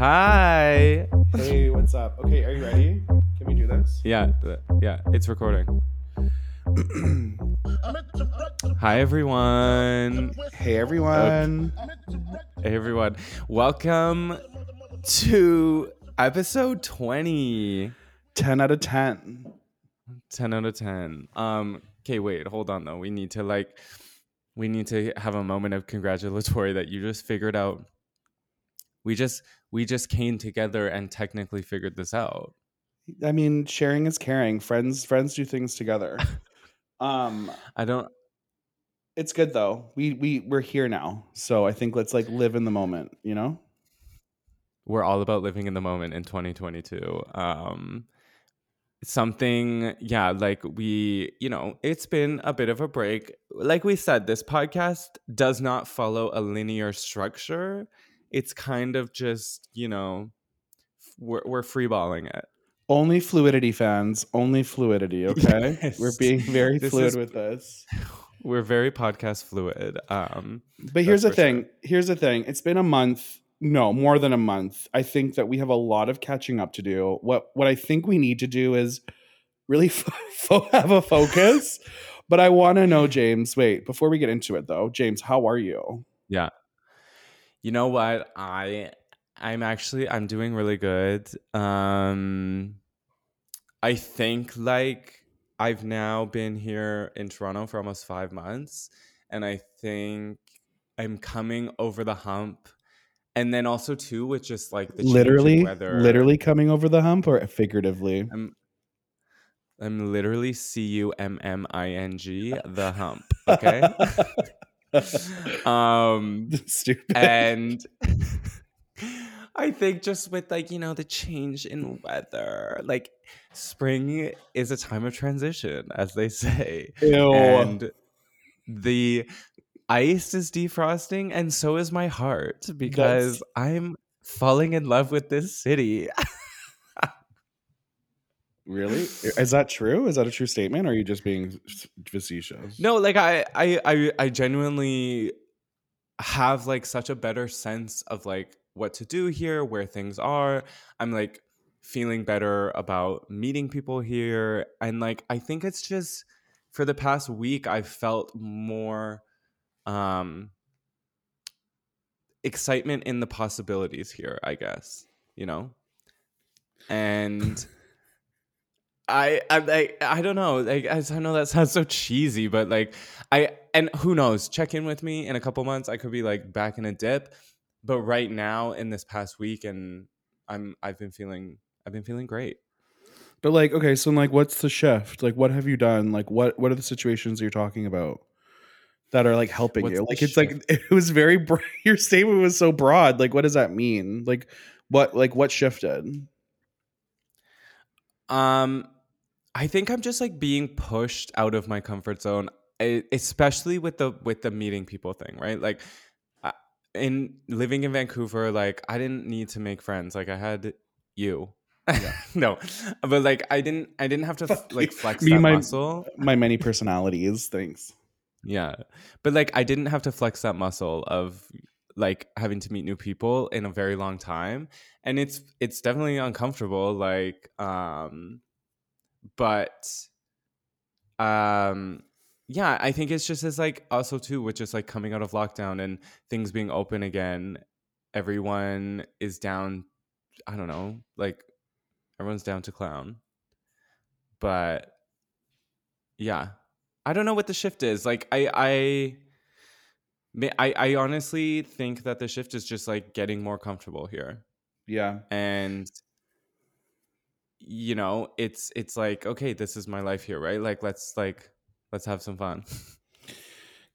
Hi. Hey, what's up? Okay, are you ready? Can we do this? Yeah, th- yeah, it's recording. Hi everyone. Hey, everyone. Hey everyone. Welcome to episode 20. 10 out of 10. 10 out of 10. Um okay, wait, hold on though. We need to like we need to have a moment of congratulatory that you just figured out. We just we just came together and technically figured this out. I mean, sharing is caring. Friends friends do things together. um, I don't it's good though. We we we're here now. So I think let's like live in the moment, you know? we're all about living in the moment in 2022 um something yeah like we you know it's been a bit of a break like we said this podcast does not follow a linear structure it's kind of just you know we're, we're freeballing it Only fluidity fans, only fluidity, okay? Yes. We're being very This fluid is- with this. we're very podcast fluid um But here's the thing. Here's the thing. It's been a month. No, more than a month. I think that we have a lot of catching up to do. What what I think we need to do is really fo- fo- have a focus. but I want to know, James. Wait, before we get into it, though, James, how are you? yeah you know what? I i'm actually i'm doing really good. Um i think like i've now been here in toronto for almost five months and i think i'm coming over the hump. And then also too with just like the literally, weather literally coming over the hump, or figuratively? i'm i'm literally c-u-m-m-i-n-g the hump okay um Stupid. and I think just with like you know the change in weather, like spring is a time of transition, as they say, Ew. and the ice is defrosting, and so is my heart because I'm falling in love with this city. really? Is that true? Is that a true statement? Or are you just being facetious? no, like I, I, I, I genuinely have like such a better sense of like what to do here, where things are. I'm like feeling better about meeting people here, and like I think it's just for the past week I've felt more um excitement in the possibilities here. I guess you know, and. I I like I don't know. Like I know that sounds so cheesy, but like I and who knows? Check in with me in a couple months. I could be like back in a dip, but right now in this past week, and I'm I've been feeling I've been feeling great. But like, okay, so like, what's the shift? Like, what have you done? Like, what what are the situations you're talking about that are like helping What's you? Like, it's like it was very bro- your statement was so broad. Like, what does that mean? Like, what like what shifted? Um, I think I'm just like being pushed out of my comfort zone, especially with the with the meeting people thing, right? Like, I- in living in Vancouver, like I didn't need to make friends. Like I had you. no, but like I didn't. I didn't have to f- like flex Me, that my- muscle. My many personalities. Thanks. Yeah. But like I didn't have to flex that muscle of like having to meet new people in a very long time. And it's it's definitely uncomfortable like um but um yeah, I think it's just as like also too with just like coming out of lockdown and things being open again, everyone is down I don't know, like everyone's down to clown. But yeah, I don't know what the shift is. Like I I I I honestly think that the shift is just like getting more comfortable here. Yeah. And you know, it's it's like okay, this is my life here, right? Like let's like let's have some fun.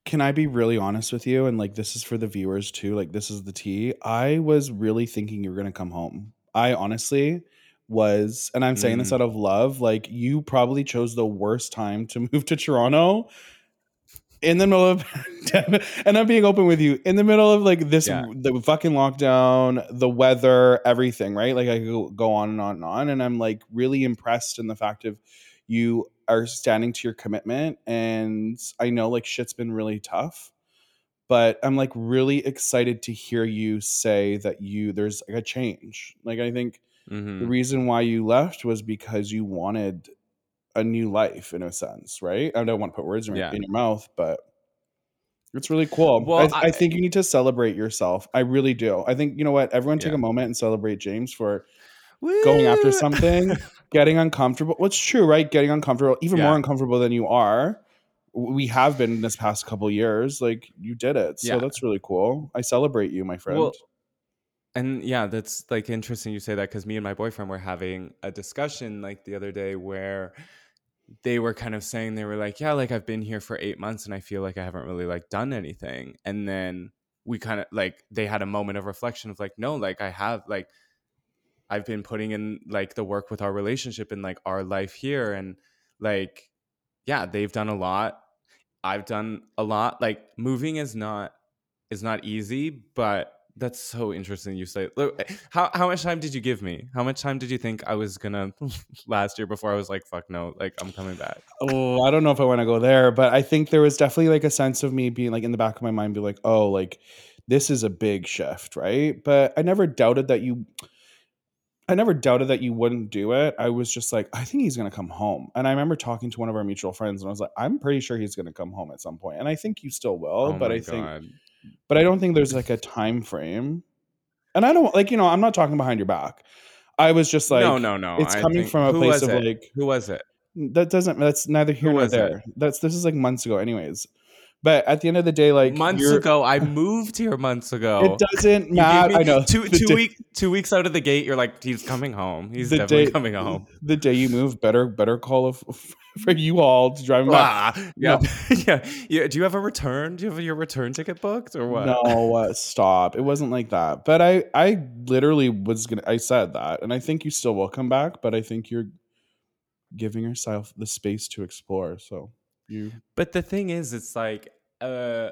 Can I be really honest with you? And like, this is for the viewers too. Like, this is the tea. I was really thinking you were gonna come home. I honestly was, and I'm saying this Mm. out of love. Like, you probably chose the worst time to move to Toronto in the middle of. And I'm being open with you in the middle of like this, Yeah. the fucking lockdown, the weather, everything. Right? Like, I could go- go on and on and on. And I'm like really impressed in the fact of you are standing to your commitment. And I know like shit's been really tough but I'm like really excited to hear you say that you there's like a change. Like I think the Mhm. reason why you left was because you wanted a new life in a sense, right? I don't want to put words in, your- Yeah. in your mouth, but it's really cool. Well, I, I I- think you need to celebrate yourself. I really do. I think you know what? Everyone take Yeah. a moment and celebrate James for going after something, getting uncomfortable. What's true, right? Getting uncomfortable, even more uncomfortable than you are. We have been this past couple years. Like you did it, so Yeah. that's really cool. I celebrate you, my friend. Well, and yeah, that's like interesting you say that because me and my boyfriend were having a discussion like the other day where they were kind of saying they were like, yeah, like I've been here for eight months and I feel like I haven't really like done anything. And then we kind of like they had a moment of reflection of like, no, like I have like I've been putting in like the work with our relationship and like our life here and like yeah, they've done a lot. I've done a lot. Like moving is not is not easy, but that's so interesting you say. Look, eh, how how much time did you give me? How much time did you think I was gonna last year before I was like, fuck no, like I'm coming back. oh, I don't know if I want to go there, but I think there was definitely like a sense of me being like in the back of my mind, be like, oh, like this is a big shift, right? But I never doubted that you. I never doubted that you wouldn't do it. I was just like, I think he's going to come home. And I remember talking to one of our mutual friends, and I was like, I'm pretty sure he's going to come home at some point. And I think you still will, Oh but I think, God. But I don't think there's like a time frame. And I don't like, you know, I'm not talking behind your back. I was just like, no, no, no. it's I coming think- from a place of it? like, who was it? that doesn't that's neither here nor was it? there that's this is like months ago anyways but at the end of the day like months ago, I moved here months ago. it doesn't matter i know two two day- week two weeks out of the gate. You're like, he's coming home. He's definitely day- coming home. the day you move better better call of, for you all to drive back Ah, yeah, yeah, yeah. Do you have a return? Do you have your return ticket booked or what? no uh, stop it wasn't like that but i i literally was gonna i said that and i think you still will come back but i think you're giving yourself the space to explore so you But the thing is, it's like, uh,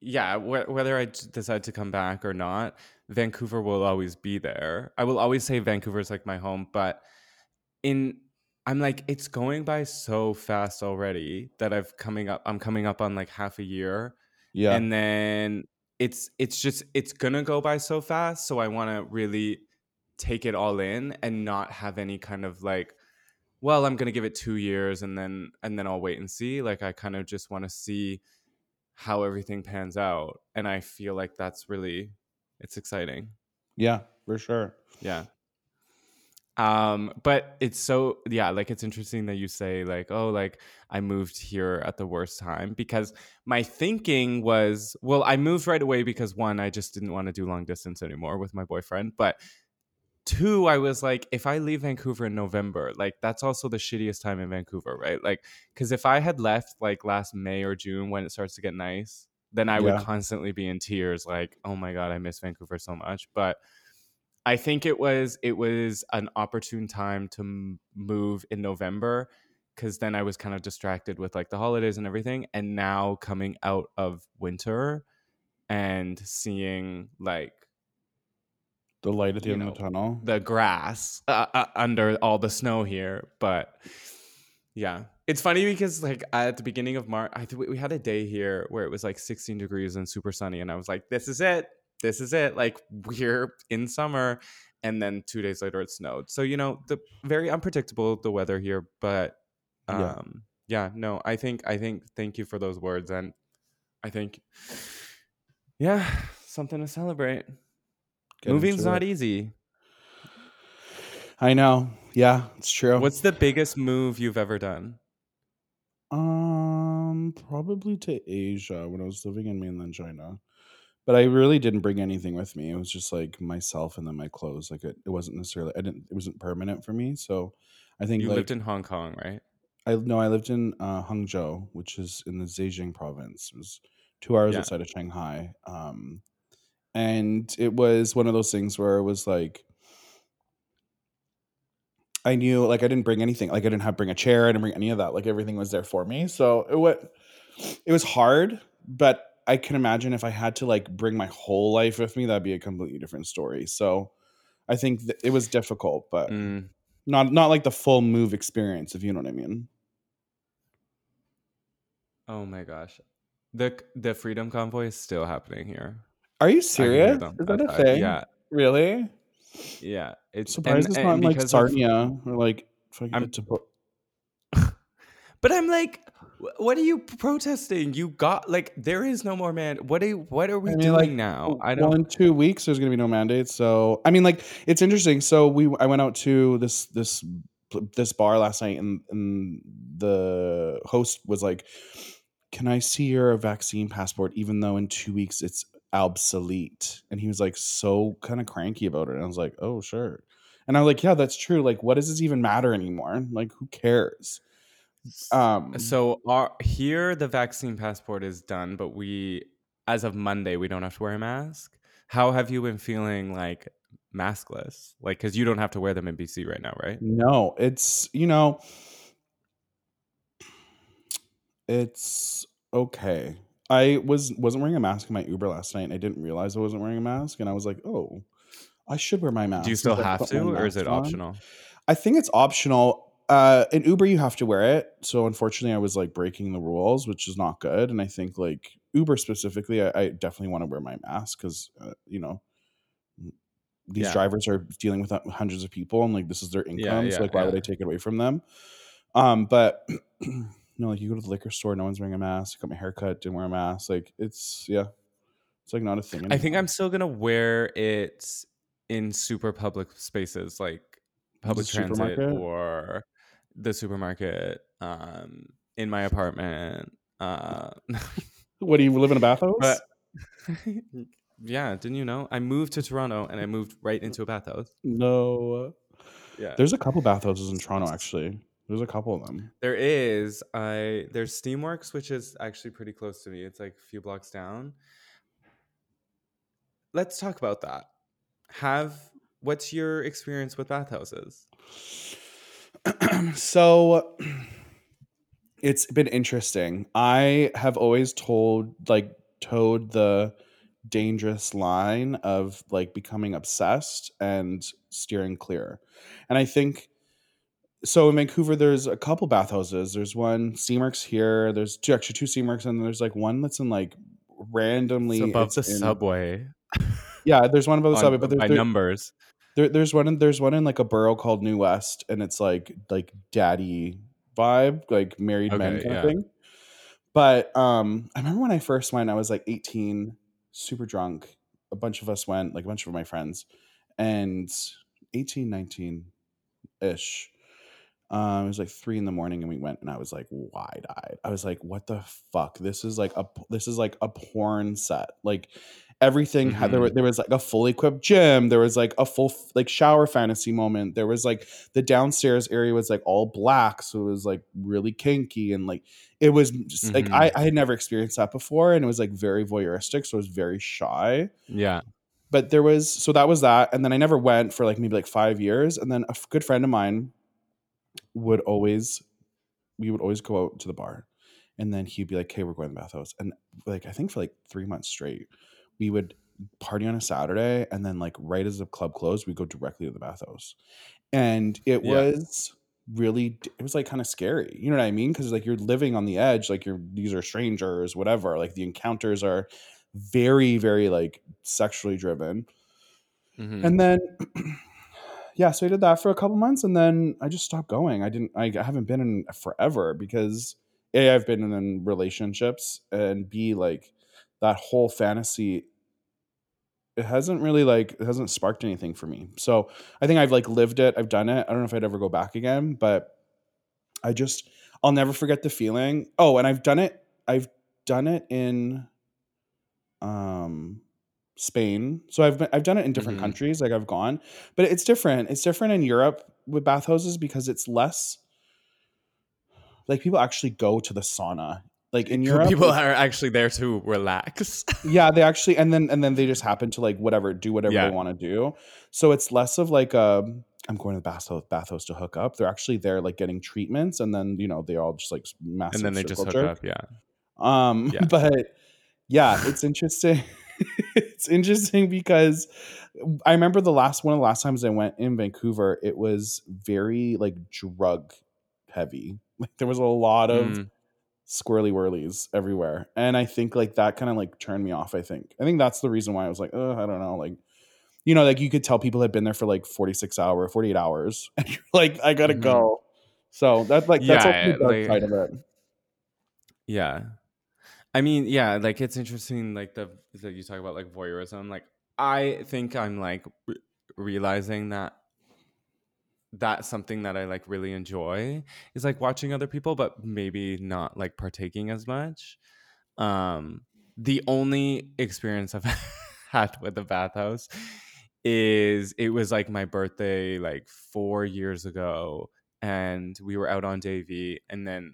yeah, wh- whether I d- decide to come back or not, Vancouver will always be there. I will always say Vancouver's like my home, but in I'm like it's going by so fast already that I've coming up I'm coming up on like half a year. Yeah. And then it's it's just it's gonna go by so fast so i want to really take it all in and not have any kind of like well i'm gonna give it two years and then and then i'll wait and see. Like i kind of just want to see how everything pans out and i feel like that's really it's exciting. Yeah for sure. Yeah. Um but it's so yeah like it's interesting that you say like oh like i moved here at the worst time because my thinking was well i moved right away because one i just didn't want to do long distance anymore with my boyfriend but two i was like if i leave vancouver in november like that's also the shittiest time in vancouver right like because if i had left like last may or june when it starts to get nice then i Yeah. would constantly be in tears like oh my god i miss vancouver so much but I think it was it was an opportune time to m- move in November because then I was kind of distracted with like the holidays and everything, and now coming out of winter and seeing like the light at the end know, of the tunnel the grass uh, uh, under all the snow here, but yeah, it's funny because like at the beginning of March, I think we had a day here where it was like 16 degrees and super sunny, and I was like, "This is it, this is it." Like we're in summer, and then two days later it snowed. So you know, the very unpredictable the weather here, but Yeah. um, yeah, no, I think I think thank you for those words, and I think yeah, something to celebrate. Moving's not it. easy. I know. Yeah, it's true. What's the biggest move you've ever done? um probably to Asia when I was living in mainland China. But I really didn't bring anything with me. It was just like myself and then my clothes. Like it, it wasn't necessarily I didn't it wasn't permanent for me. So I think You like lived in Hong Kong, right? I no, I lived in uh, Hangzhou, which is in the Zhejiang province. It was two hours Yeah. outside of Shanghai. Um, and it was one of those things where it was like, I knew like I didn't bring anything. Like I didn't have bring a chair. I didn't bring any of that. Like everything was there for me. So it was, it was hard, but I can imagine if I had to like bring my whole life with me, that'd be a completely different story. So I think th- it was difficult, but Mm, not not like the full move experience, if you know what I mean. oh my gosh. the the Freedom Convoy is still happening here. Are you I can hear serious? Is that a thing? Yeah, Really? yeah. It's Surprised and, it's not like Sarnia or like fucking I'm But I'm like, what are you protesting? You got like there is no more man. What are what are we I mean, doing like, now? I well, don't. in two weeks, there's gonna be no mandates. So, I mean, like, it's interesting. So, we, I went out to this, this, this bar last night, and, and the host was like, "Can I see your vaccine passport?" Even though in two weeks it's obsolete, and he was like so kind of cranky about it. And I was like, "Oh, sure." And I was like, "Yeah, that's true. Like, what does this even matter anymore? Like, who cares?" Um, So our here the vaccine passport is done, but we as of Monday we don't have to wear a mask. How have you been feeling like maskless? Like because you don't have to wear them in BC right now, right? No, it's you know, it's okay. I was wasn't wearing a mask in my Uber last night, and I didn't realize I wasn't wearing a mask, and I was like, oh, I should wear my mask. Do you still have to, or is it on." optional? I think it's optional. Uh, in Uber, you have to wear it. So unfortunately, I was like breaking the rules, which is not good. And I think like Uber specifically, I, I definitely want to wear my mask because uh, you know these Yeah. drivers are dealing with uh, hundreds of people, and like this is their income. so yeah, like, why would. I take it away from them? Um, but you know, like you go to the liquor store, no one's wearing a mask. Got my haircut, didn't wear a mask. Like it's yeah, it's like not a thing. I think. I'm still gonna wear it in super public spaces like public transit or the supermarket, um, in my apartment. Uh, What do you live in a bathhouse? but yeah, didn't you know? I moved to Toronto and I moved right into a bathhouse. no, Yeah, there's a couple bathhouses in Toronto actually. There's a couple of them. there is. I there's Steamworks, which is actually pretty close to me. It's like a few blocks down. Let's talk about that. Have what's your experience with bathhouses? so it's been interesting. I have always told like towed the dangerous line of like becoming obsessed and steering clear. And I think so in Vancouver there's a couple bathhouses. There's one Steamworks here, there's two actually two Steamworks and there's like one that's in like randomly It's above it's the in- subway. Yeah, there's one above the on- subway, but there's by there- numbers. there, there's one in there's one in like a borough called New West, and it's like like daddy vibe, like married men kind yeah. of thing. But um, I remember when I first went, I was like 18, super drunk. A bunch of us went, like a bunch of my friends, and 18, 19 ish. Um, it was like three in the morning, and we went, and I was like wide eyed. I was like, "What the fuck? This is like a this is like a porn set. Like everything had there, there was like a fully equipped gym. There was like a full like shower fantasy moment. There was like the downstairs area was like all black, so it was like really kinky and like it was just, like Mhm. I I had never experienced that before, and it was like very voyeuristic, so I was very shy Yeah. but there was so that was that and then i never went for like maybe like five years and then a good friend of mine would always we would always go out to the bar and then he'd be like hey we're going to the bathhouse and like i think for like three months straight we would party on a saturday and then like right as the club closed we go directly to the bathhouse and it Yeah. was really it was like kind of scary you know what i mean because like you're living on the edge like you're these are strangers whatever like the encounters are very very like sexually driven Mhm. and then yeah so i did that for a couple months and then i just stopped going. I didn't i haven't been in forever because a i've been in relationships and b like that whole fantasy it hasn't really like it hasn't sparked anything for me. So i think i've like lived it i've done it. I don't know if i'd ever go back again but i just i'll never forget the feeling. Oh and i've done it i've done it in um Spain. So I've been, I've done it in different Mhm. countries. Like I've gone, but it's different. It's different in Europe with bathhouses because it's less like people actually go to the sauna. Like in Europe, people are actually there to relax. yeah, they actually and then and then they just happen to like whatever do whatever Yeah. they want to do. So it's less of like a I'm going to the bathhouse bathhouse to hook up. They're actually there like getting treatments, and then you know they all just like massive. and then they just hook jerk. up. Yeah. Um, Yeah. but yeah, it's interesting. it's interesting because I remember the last one of the last times I went in Vancouver, it was very like drug heavy. Like there was a lot of Mm. squirrely whirlies everywhere. And I think like that kind of like turned me off, I think. I think that's the reason why I was like, oh, I don't know. Like, you know, like you could tell people had been there for like 46 hours, 48 hours. And you're like, I gotta Mhm. go. So that's like that's Yeah, the like- side of it. Yeah. I mean, yeah, like it's interesting, like the that you talk about like voyeurism. Like I think I'm like re- realizing that that's something that I like really enjoy is like watching other people, but maybe not like partaking as much. Um, the only experience I've had with the bathhouse is it was like my birthday like four years ago, and we were out on Davie, and then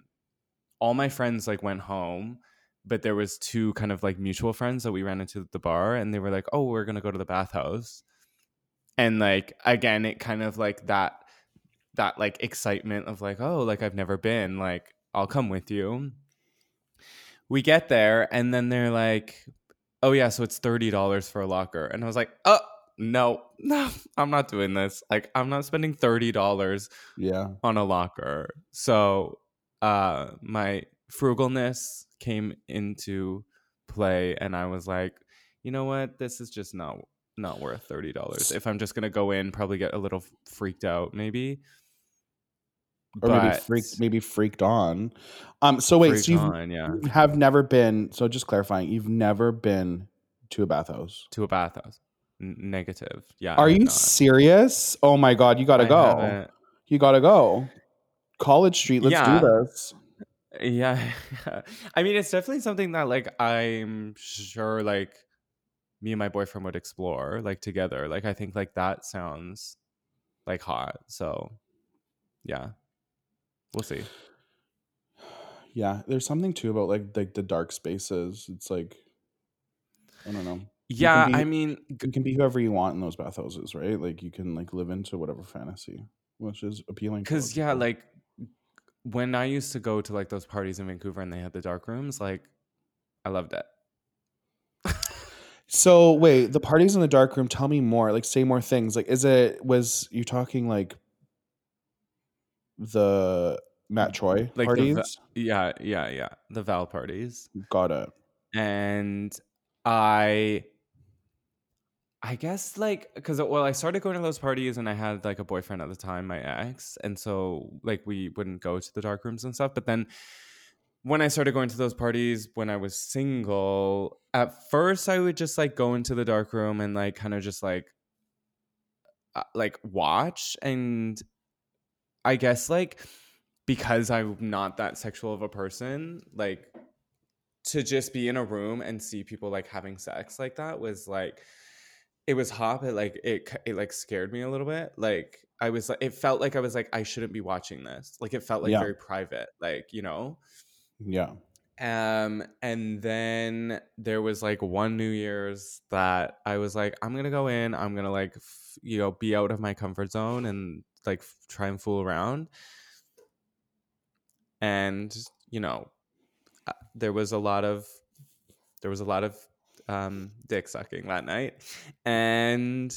all my friends like went home but there was two kind of like mutual friends that we ran into at the bar and they were like oh we're gonna go to the bathhouse and like again it kind of like that that like excitement of like oh like i've never been like i'll come with you we get there and then they're like oh yeah so it's $30 for a locker and i was like oh no no i'm not doing this like i'm not spending $30 Yeah. on a locker. So uh my frugalness came into play and I was like, you know what? This is just not not worth thirty dollars. If I'm just gonna go in, probably get a little freaked out, maybe. Or maybe But- freaked maybe freaked on. Um so wait, so on, yeah, you have never been so just clarifying, you've never been to a bathhouse. to a bathhouse. N- negative. Yeah. Are you not. serious? Oh my god, you gotta I go. haven't- You gotta go. College Street, let's Yeah. do this. Yeah. I mean, it's definitely something that like I'm sure like me and my boyfriend would explore like together. Like I think like that sounds like hot. So yeah. We'll see. Yeah, there's something too about like like the dark spaces. It's like I don't know. Yeah, be- I mean You can be whoever you want in those bathhouses, right? Like you can like live into whatever fantasy, which is appealing. to a lot cuz yeah, people. like when I used to go to like those parties in Vancouver and they had the dark rooms, like I loved it. So wait, the parties in the dark room. Tell me more. Like, say more things. Like, is it was you talking like the Matt Troy Like the parties? Yeah, yeah, yeah. The Val parties. Got it. and I I guess like because well I started going to those parties and I had like a boyfriend at the time my ex and so like we wouldn't go to the dark rooms and stuff but then when I started going to those parties when I was single at first I would just like go into the dark room and like kind of just like uh, like watch and I guess like because I'm not that sexual of a person like to just be in a room and see people like having sex like that was like it was hot but like it it like scared me a little bit like i was like it felt like i was like i shouldn't be watching this like it felt like Yeah. very private like you know Yeah. um and then there was like one new year's that i was like i'm gonna go in i'm gonna like f- you know be out of my comfort zone and like f- try and fool around and you know uh, there was a lot of there was a lot of um dick sucking that night. And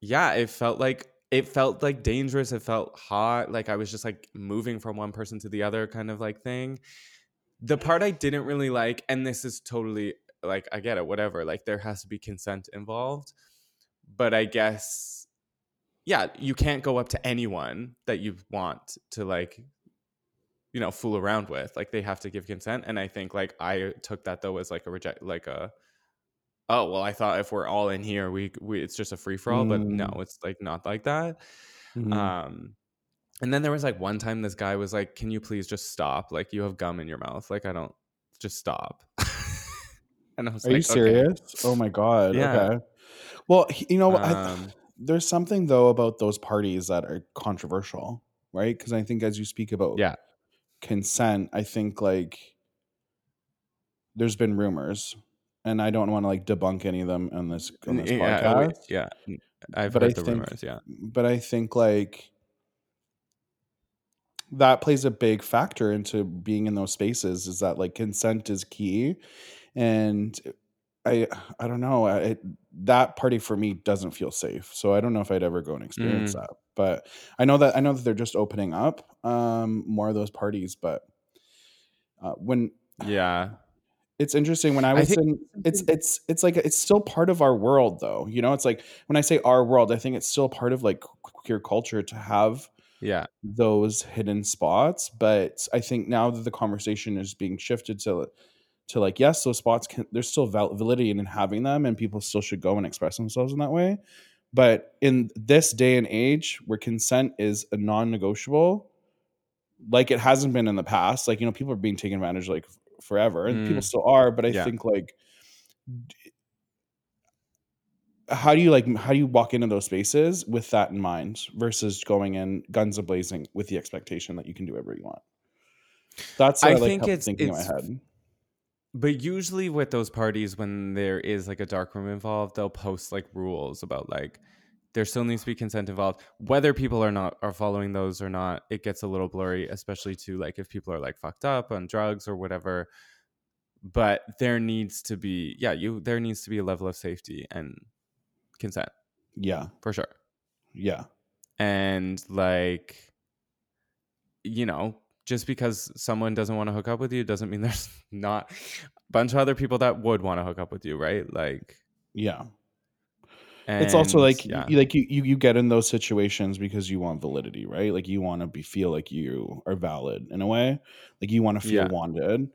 yeah it felt like it felt like dangerous. It felt hot. Like i was just like moving from one person to the other kind of like thing. The part i didn't really like and this is totally like i get it whatever like there has to be consent involved. But i guess yeah you can't go up to anyone that you want to like you know fool around with. Like they have to give consent. And i think like i took that though as like a reject like a oh well i thought if we're all in here we, we it's just a free for all but no Mm. it's like not like that Mhm. um and then there was like one time this guy was like can you please just stop like you have gum in your mouth like i don't just stop and i was Are like you "Okay." serious? Oh my god. Yeah. Okay. Well, you know, I, Um, there's something though about those parties that are controversial, right? Because I think as you speak about yeah consent, I think like there's been rumors, and I don't want to like debunk any of them on this on this yeah, podcast. yeah i've But heard I the think- rumors yeah but I think like that plays a big factor into being in those spaces is that like consent is key and I I don't know I- that party for me doesn't feel safe so I don't know if I'd ever go and experience Mm. that but I know that I know that they're just opening up um more of those parties but Uh, when Yeah. It's interesting when I I was think in it's it's it's like it's still part of our world though. You know, it's like when I say our world, I think it's still part of like queer culture to have yeah. those hidden spots, but I think now that the conversation is being shifted to to like yes, those spots can there's still val- validity in having them and people still should go and express themselves in that way. But in this day and age where consent is a non-negotiable, like it hasn't been in the past, like you know people are being taken advantage like forever and people Mm, still are, but I yeah. think like how do you like how do you walk into those spaces with that in mind versus going in guns a blazing with the expectation that you can do whatever you want? That's what I i think how- it's thinking in my head. but usually with those parties when there is like a dark room involved, they'll post like rules about like there still needs to be consent involved. Whether people are not are following those or not, it gets a little blurry, especially to like if people are like fucked up on drugs or whatever. But there needs to be yeah, you there needs to be a level of safety and consent yeah for sure. yeah and like you know just because someone doesn't want to hook up with you doesn't mean there's not a bunch of other people that would want to hook up with you right like yeah it's also like yeah. you, like you, you you get in those situations because you want validity right? Like you want to be feel like you are valid in a way. Like you want to feel Yeah. wanted.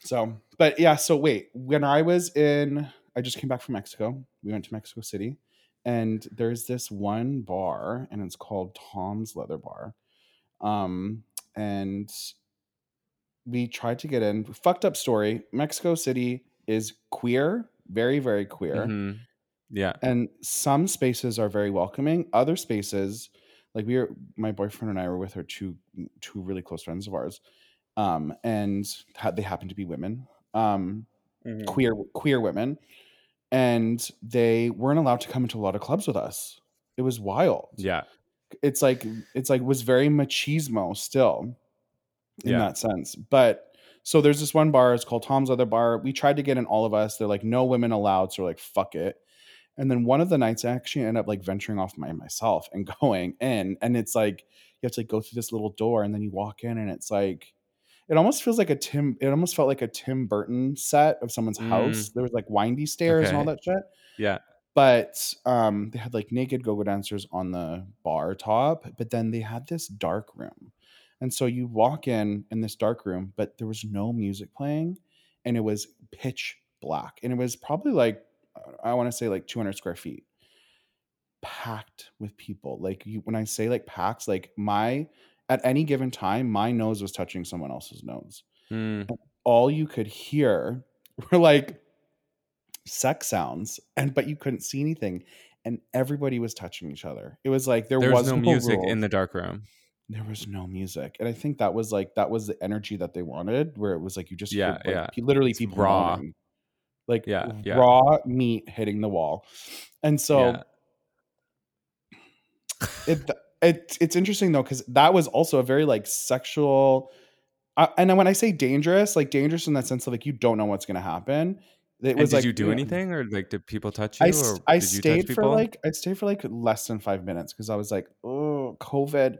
So but yeah so wait when i was in i just came back from mexico. We went to mexico city. And there's this one bar and it's called tom's leather bar. Um and we tried to get in. Fucked up story. Mexico city is queer very very queer Mhm. yeah and some spaces are very welcoming other spaces like we were my boyfriend and i were with our two two really close friends of ours um and ha- they happen to be women um Mhm. queer queer women and they weren't allowed to come into a lot of clubs with us it was wild yeah it's like it's like was very machismo still in Yeah. that sense. But so there's this one bar, it's called Tom's Leather Bar. We tried to get in all of us. They're like, no women allowed. So we're like, fuck it. And then one of the nights I actually end up like venturing off my myself and going in. And it's like you have to like go through this little door and then you walk in and it's like it almost feels like a Tim it almost felt like a Tim Burton set of someone's house. There was like windy stairs and all that shit yeah but um they had like naked go-go dancers on the bar top but then they had this dark room and so you walk in in this dark room but there was no music playing and it was pitch black and it was probably like i want to say like 200 square feet packed with people. Like you when i say like packed like my at any given time my nose was touching someone else's nose. Mm. all you could hear were like sex sounds and but you couldn't see anything and everybody was touching each other. It was like there, there was was no music in the dark room there was no music and i think that was like that was the energy that they wanted where it was like you just Yeah, heard, like, yeah. literally It's people raw. moaning. like Yeah, yeah. raw meat hitting the wall and so Yeah. it, it it's interesting though because that was also a very like sexual uh, and then when i say dangerous like dangerous in that sense of like you don't know what's going to happen it and was did like you do know, anything or like did people touch you I, or I did you touch stayed for like I stayed for like less than five minutes because I was like, oh, COVID.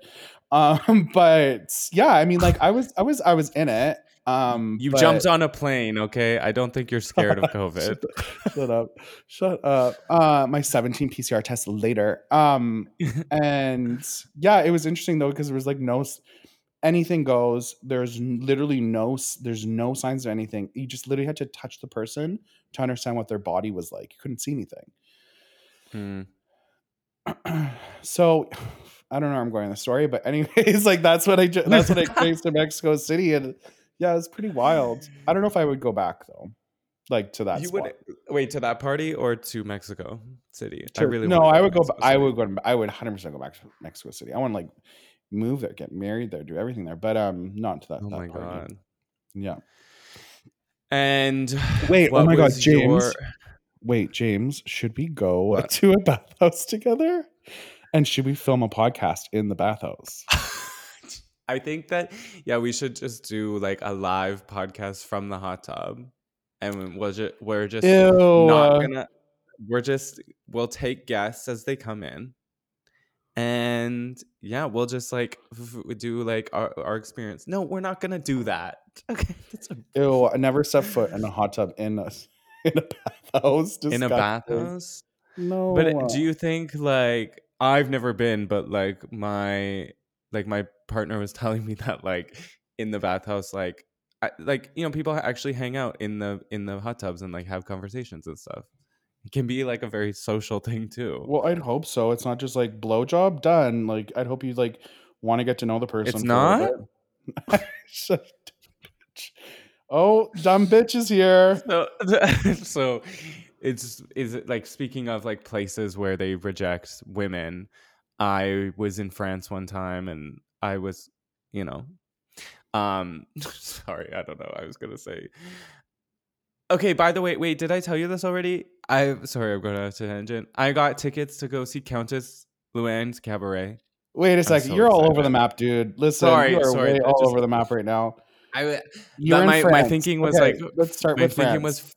Um, but yeah, I mean, like I was, I was, I was in it. Um, you but- jumped on a plane okay i don't think you're scared of covid shut, up, shut up. Uh, my 17 PCR test later. Um, and yeah, it was interesting though because there was like no anything goes. There's literally no, there's no signs of anything. You just literally had to touch the person to understand what their body was like. You couldn't see anything. Mm. so I don't know where I'm going in the story, but anyways, like that's what I ju- that's what I experienced in Mexico City, and yeah, it was pretty wild. I don't know if I would go back though, like to that. you spot. would wait to that party or to mexico city i really no, I would go. Mexico I would go. I would 100 percent go back to Mexico City. I want to like move there, get married there, do everything there, but um, not to that. oh that my party. god Yeah. and Wait, oh my God, James. your- Wait, James, should we go What? to a bathhouse together? And should we film a podcast in the bathhouse? I think that yeah, we should just do like a live podcast from the hot tub, and we'll just we're just Ew. not gonna. We're just we'll take guests as they come in, and yeah, we'll just like f- f- do like our, our experience. No, we're not gonna do that. Okay, that's a, Ew, I never set foot in a hot tub in a in a bathhouse. in a Disgusting. bathhouse. No. But do you think like I've never been, but like my like my partner was telling me that like in the bathhouse, like I, like you know people actually hang out in the in the hot tubs and like have conversations and stuff. It can be like a very social thing too. Well, I'd hope so. It's not just like blowjob done. Like I'd hope you like want to get to know the person. It's for a little bit. Shut- oh, dumb bitch is here. so, so it's is it like speaking of like places where they reject women i was in france one time and i was you know um sorry i don't know i was gonna say okay by the way wait did i tell you this already i sorry i'm going off to tangent i got tickets to go see countess luann's cabaret Wait a second. so You're all over the map, dude. Listen, Sorry, you are sorry, way all just- over the map right now. i You're in my- my thinking was Okay, like- let's start my with thinking France. was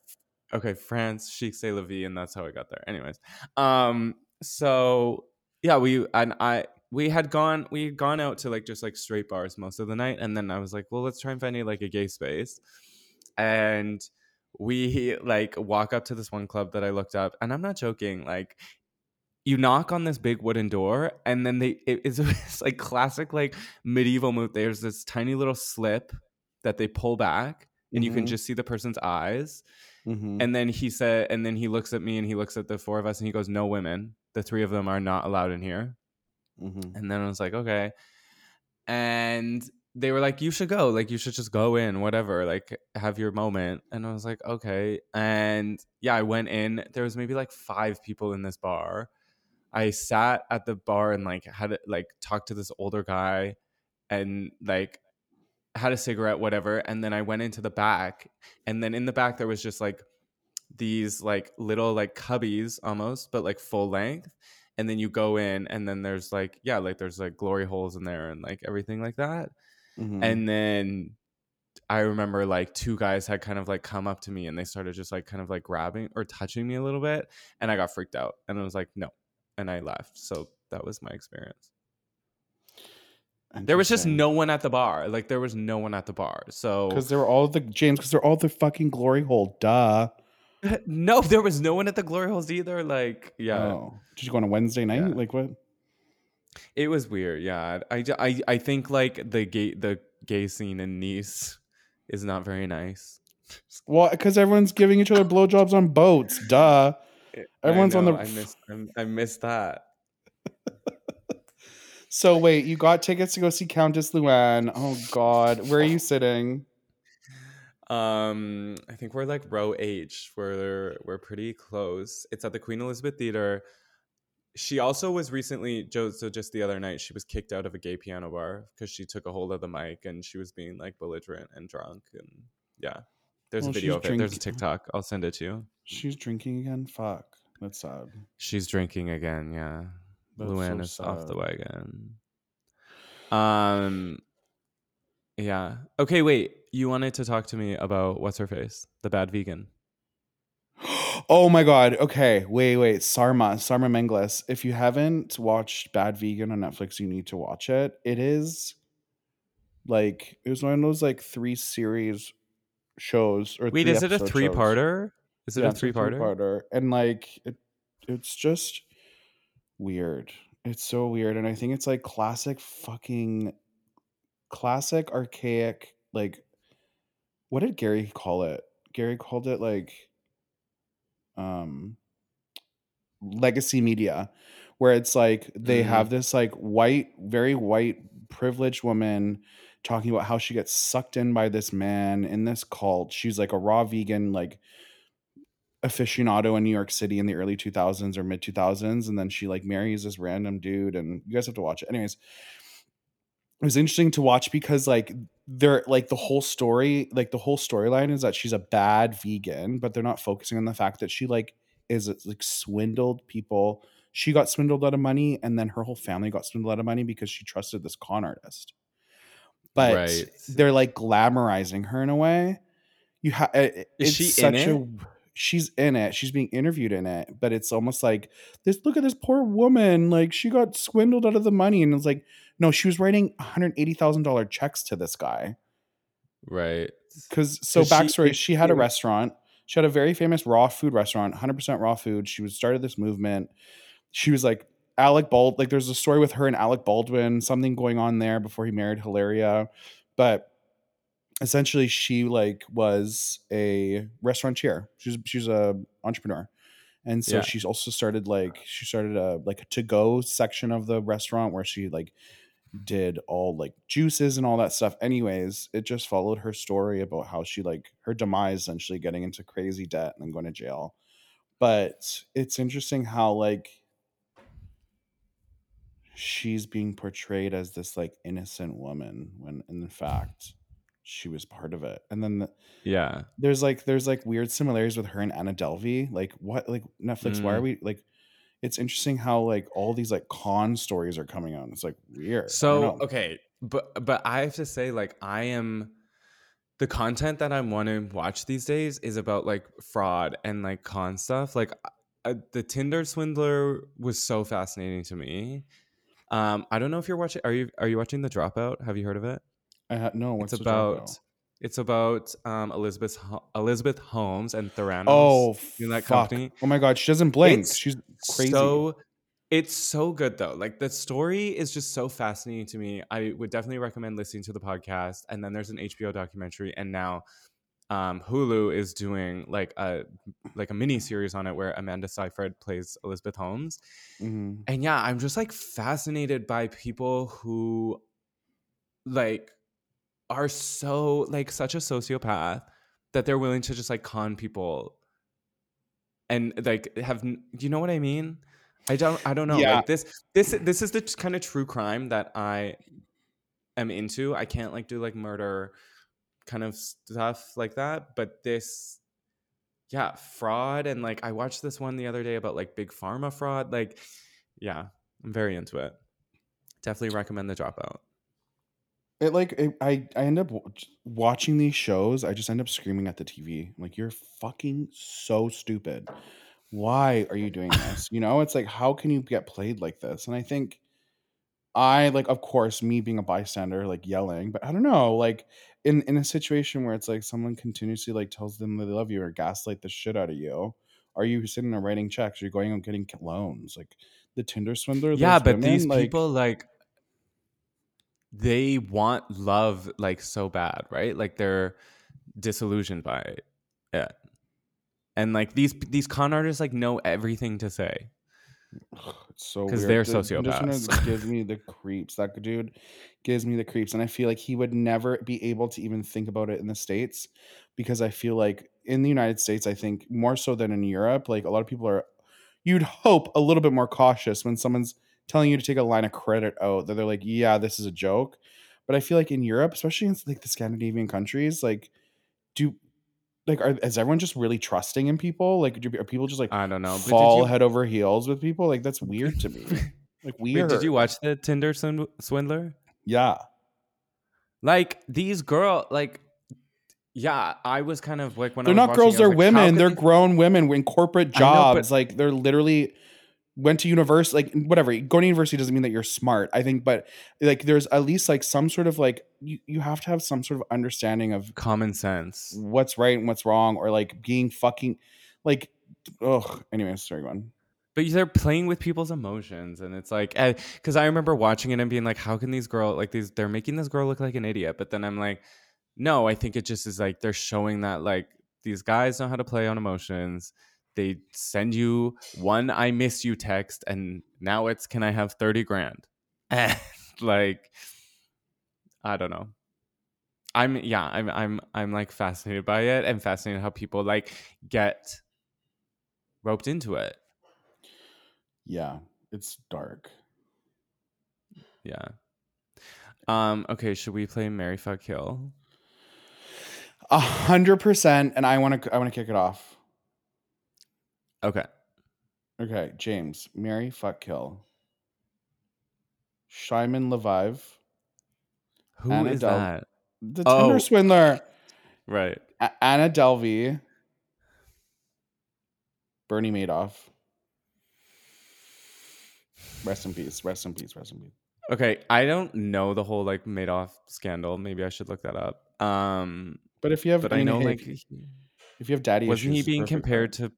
okay france chic c'est la vie and that's how i got there anyways um so yeah we and i we had gone we had gone out to like just like straight bars most of the night and then i was like well let's try and find a like a gay space and we like walk up to this one club that i looked up and i'm not joking like you knock on this big wooden door and then they it- it's, it's like classic like medieval move there's this tiny little slip that they pull back and you can Mhm. just see the person's eyes Mhm. and then he said and then he looks at me and he looks at the four of us and he goes no women. The three of them are not allowed in here. Mhm. and then i was like okay. And they were like you should go. Like you should just go in whatever. Like have your moment. And i was like okay. And yeah i went in. There was maybe like five people in this bar. I sat at the bar and like had like talked to this older guy and like had a cigarette whatever and then i went into the back and then in the back there was just like these like little like cubbies almost but like full length and then you go in and then there's like yeah like there's like glory holes in there and like everything like that. Mhm. and then i remember like two guys had kind of like come up to me and they started just like kind of like grabbing or touching me a little bit and i got freaked out and i was like no and i left. So that was my experience there was just no one at the bar like there was no one at the bar so because they were all the James because they're all the fucking glory hole. Duh. no there was no one at the glory holes either like yeah Oh. Did you go on a Wednesday night? Yeah. Like what? It was weird, yeah. I, I, I think like the gay the gay scene in Nice is not very nice. Well, because everyone's giving each other blowjobs on boats. Duh. Everyone's I on the- I missed I, I missed that. So wait, you got tickets to go see Countess Luann. Oh God, where are you sitting? Um, I think we're like row H. We're we're pretty close. It's at the Queen Elizabeth Theater. She also was recently, Joe. So just the other night, she was kicked out of a gay piano bar because she took a hold of the mic and she was being like belligerent and drunk. And yeah, there's Well, a video of it. There's a TikTok. I'll send it to you. She's drinking again. Fuck, that's sad. She's drinking again. Yeah. That's Luann so is off the wagon. Um, yeah. Okay, wait. You wanted to talk to me about what's her face, the bad vegan. Oh my god. Okay, wait, wait. Sarma, Sarma Melngailis. If you haven't watched Bad Vegan on Netflix, you need to watch it. It is like it was one of those like three series shows or Wait, three is it a three-parter? Is it Yeah, a three-parter? three-parter. And like it, it's just weird. It's so weird, and I think it's like classic fucking classic archaic like what did Gary call it? Gary called it like um legacy media where it's like they Mhm. have this like white very white privileged woman talking about how she gets sucked in by this man in this cult she's like a raw vegan like aficionado in new york city in the early 2000s or mid 2000s and then she like marries this random dude and you guys have to watch it. Anyways it was interesting to watch because like they're like the whole story like the whole storyline is that she's a bad vegan but they're not focusing on the fact that she like is like swindled people. She got swindled out of money and then her whole family got swindled out of money because she trusted this con artist. But Right. they're like glamorizing her in a way. You have eh, eh, Is she in a she's in it. She's being interviewed in it, but it's almost like this. Look at this poor woman. Like she got swindled out of the money, and it's like, no, she was writing one hundred eighty thousand dollar checks to this guy. Right. Because so 'Cause she- backstory, she, had a restaurant. She had a very famous raw food restaurant, hundred percent raw food. She was started this movement. She was like Alec Bald. Like there's a story with her and Alec Baldwin, something going on there before he married Hilaria, but essentially she like was a restaurateur. She's she's a entrepreneur. And so Yeah. she's also started like she started a like a to go section of the restaurant where she like did all like juices and all that stuff. Anyways, it just followed her story about how she like her demise essentially getting into crazy debt and then going to jail. But it's interesting how like she's being portrayed as this like innocent woman when in fact she was part of it. And then the, Yeah. there's like there's like weird similarities with her and Anna Delvey. Like what like Netflix, why are Mm. we like it's interesting how like all these like con stories are coming out. It's like weird. So okay, but but I have to say, like, I am the content that I want to watch these days is about like fraud and like con stuff. Like uh, the Tinder swindler was so fascinating to me. Um, I don't know if you're watching. Are you are you watching The Dropout? Have you heard of it? I ha- no, what's it's about it's about um Elizabeth Elizabeth Holmes and Theranos. Oh, in that fuck. company. Oh my god, she doesn't blink. It's She's crazy. So it's so good though. Like the story is just so fascinating to me. I would definitely recommend listening to the podcast. And then there's an HBO documentary, and now um, Hulu is doing like a like a mini series on it where Amanda Seyfried plays Elizabeth Holmes. Mhm. And yeah, I'm just like fascinated by people who like are so like such a sociopath that they're willing to just like con people and like have you know what I mean? I don't I don't know. Yeah. Like this this this is the kind of true crime that I am into. I can't like do like murder kind of stuff like that, but this yeah, fraud and like I watched this one the other day about like big pharma fraud. Like yeah, I'm very into it. Definitely recommend the dropout. It like it, I I end up watching these shows. I just end up screaming at the TV. I'm like, you're fucking so stupid. Why are you doing this? You know, it's like how can you get played like this? And I think I like, of course, me being a bystander, like yelling, but I don't know, like in in a situation where it's like someone continuously like tells them that they love you or gaslight the shit out of you. Are you sitting there writing checks? Are you going and getting loans? Like the Tinder swindler. yeah, but women, these like, people like they want love like so bad, right? Like they're disillusioned by it. And like these these con artists like know everything to say. It's so 'Cause weird. they're The- this sociopaths. gives me the creeps. That dude gives me the creeps, and I feel like he would never be able to even think about it in the states because I feel like in the United States, I think more so than in Europe, like a lot of people are. You'd hope a little bit more cautious when someone's telling you to take a line of credit out that they're like, "Yeah, this is a joke," but I feel like in Europe, especially in like the Scandinavian countries, like do. Like, are, is everyone just really trusting in people? Like, do, are people just like I don't know. Fall you- head over heels with people. Like that's weird to me. Like weird. did you watch the Tinder swindler? Yeah. Like these girl, like yeah, I was kind of like when They're I was not girls, watching, they're like, women. They're these- grown women in corporate I know, but- jobs. like they're literally went to university like whatever. Going to university doesn't mean that you're smart. I think, but like there's at least like some sort of like you, you have to have some sort of understanding of common sense. what's right and what's wrong, or like being fucking like ugh. Anyways, sorry, one. But they're playing with people's emotions, and it's like, eh, because I remember watching it and being like, how can these girl like these? They're making this girl look like an idiot. But then I'm like, no, I think it just is like they're showing that like these guys know how to play on emotions. They send you one "I miss you" text, and now it's "Can I have thirty grand?" And like, I don't know. I'm yeah, I'm I'm I'm like fascinated by it, and fascinated how people like get roped into it. Yeah, it's dark. Yeah. Um. Okay. Should we play Mary Fuck Kill? A hundred percent. And I want to. I want to kick it off. Okay. Okay, James, Mary, fuck, kill. Simon Leviev, Who Anna is Del- that? the Oh. Tinder swindler. Right. A- Anna Delvey, Bernie Madoff. Rest in peace. Rest in peace. Rest in peace. Okay, I don't know the whole like Madoff scandal. Maybe I should look that up. Um, But if you have, but I know like if you have daddy wasn't he being compared time.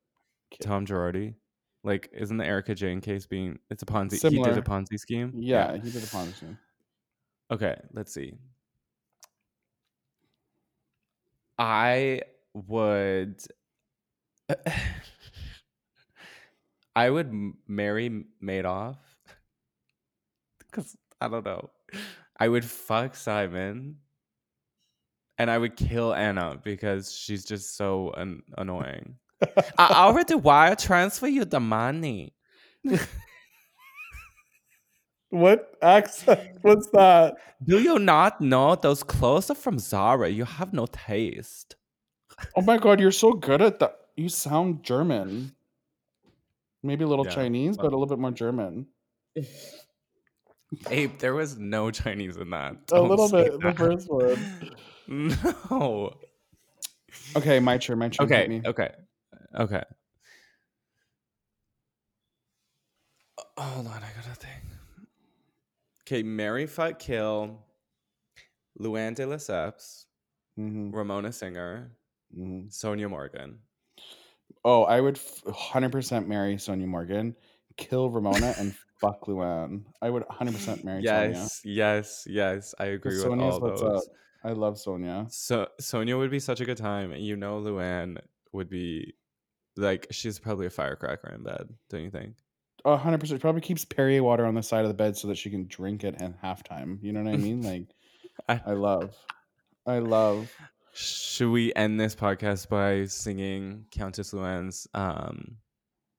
To Tom Girardi? Like, isn't the Erika Jayne case being it's a Ponzi? Similar. He did a Ponzi scheme. Yeah, he did a Ponzi scheme. Okay, let's see. I would. I would marry Madoff because I don't know. I would fuck Simon, and I would kill Anna because she's just so an- annoying. I already wire transfer you the money. What accent? What's that? Do you not know those clothes are from Zara? You have no taste. Oh my god, you're so good at that. You sound German. Maybe a little Yeah, Chinese, well- but a little bit more German. Abe, there was no Chinese in that. A Don't little say bit, the first one. No. Okay, my turn. My turn. Okay. me. Okay. Okay. Uh, Hold on, I gotta think. Okay, Mary Fuck Kill, Luann de Lesseps, Mhm, Ramona Singer, mhm. Sonja Morgan. Oh, I would f- 100% marry Sonja Morgan, kill Ramona, and fuck Luann. I would 100% marry Sonja. Yes, yes, yes. I agree with Sonja's all those. up. I love Sonja. So Sonja would be such a good time. and You know, Luann would be like she's probably a firecracker in bed. Don't you think? A hundred percent. Probably keeps Perrier water on the side of the bed so that she can drink it at halftime. You know what I mean? Like, I- I love, I love. Should we end this podcast by singing Countess Luann's um,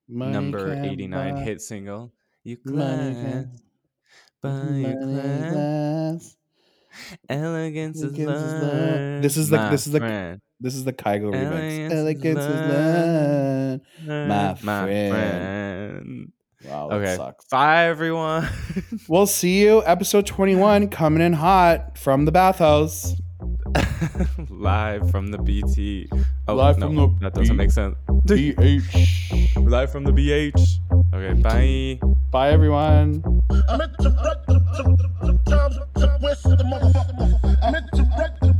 Money number eighty nine hit single? You Money by your glass. elegance is Elegance is love. This is the- this is the- friend, This is the Kygo remix. Elegance is Elegance is learned. Learned. my friend. friend. Wow, that Okay, sucks. bye everyone. We'll see you episode 21 coming in hot from the bathhouse. Live from the BT. Oh, Live no, from the that doesn't B- make sense. BH. Live from the BH. Okay, bye. Bye everyone. I'm at the, the, the, the, the, the, the, the, the, the, the, the, the, the, the,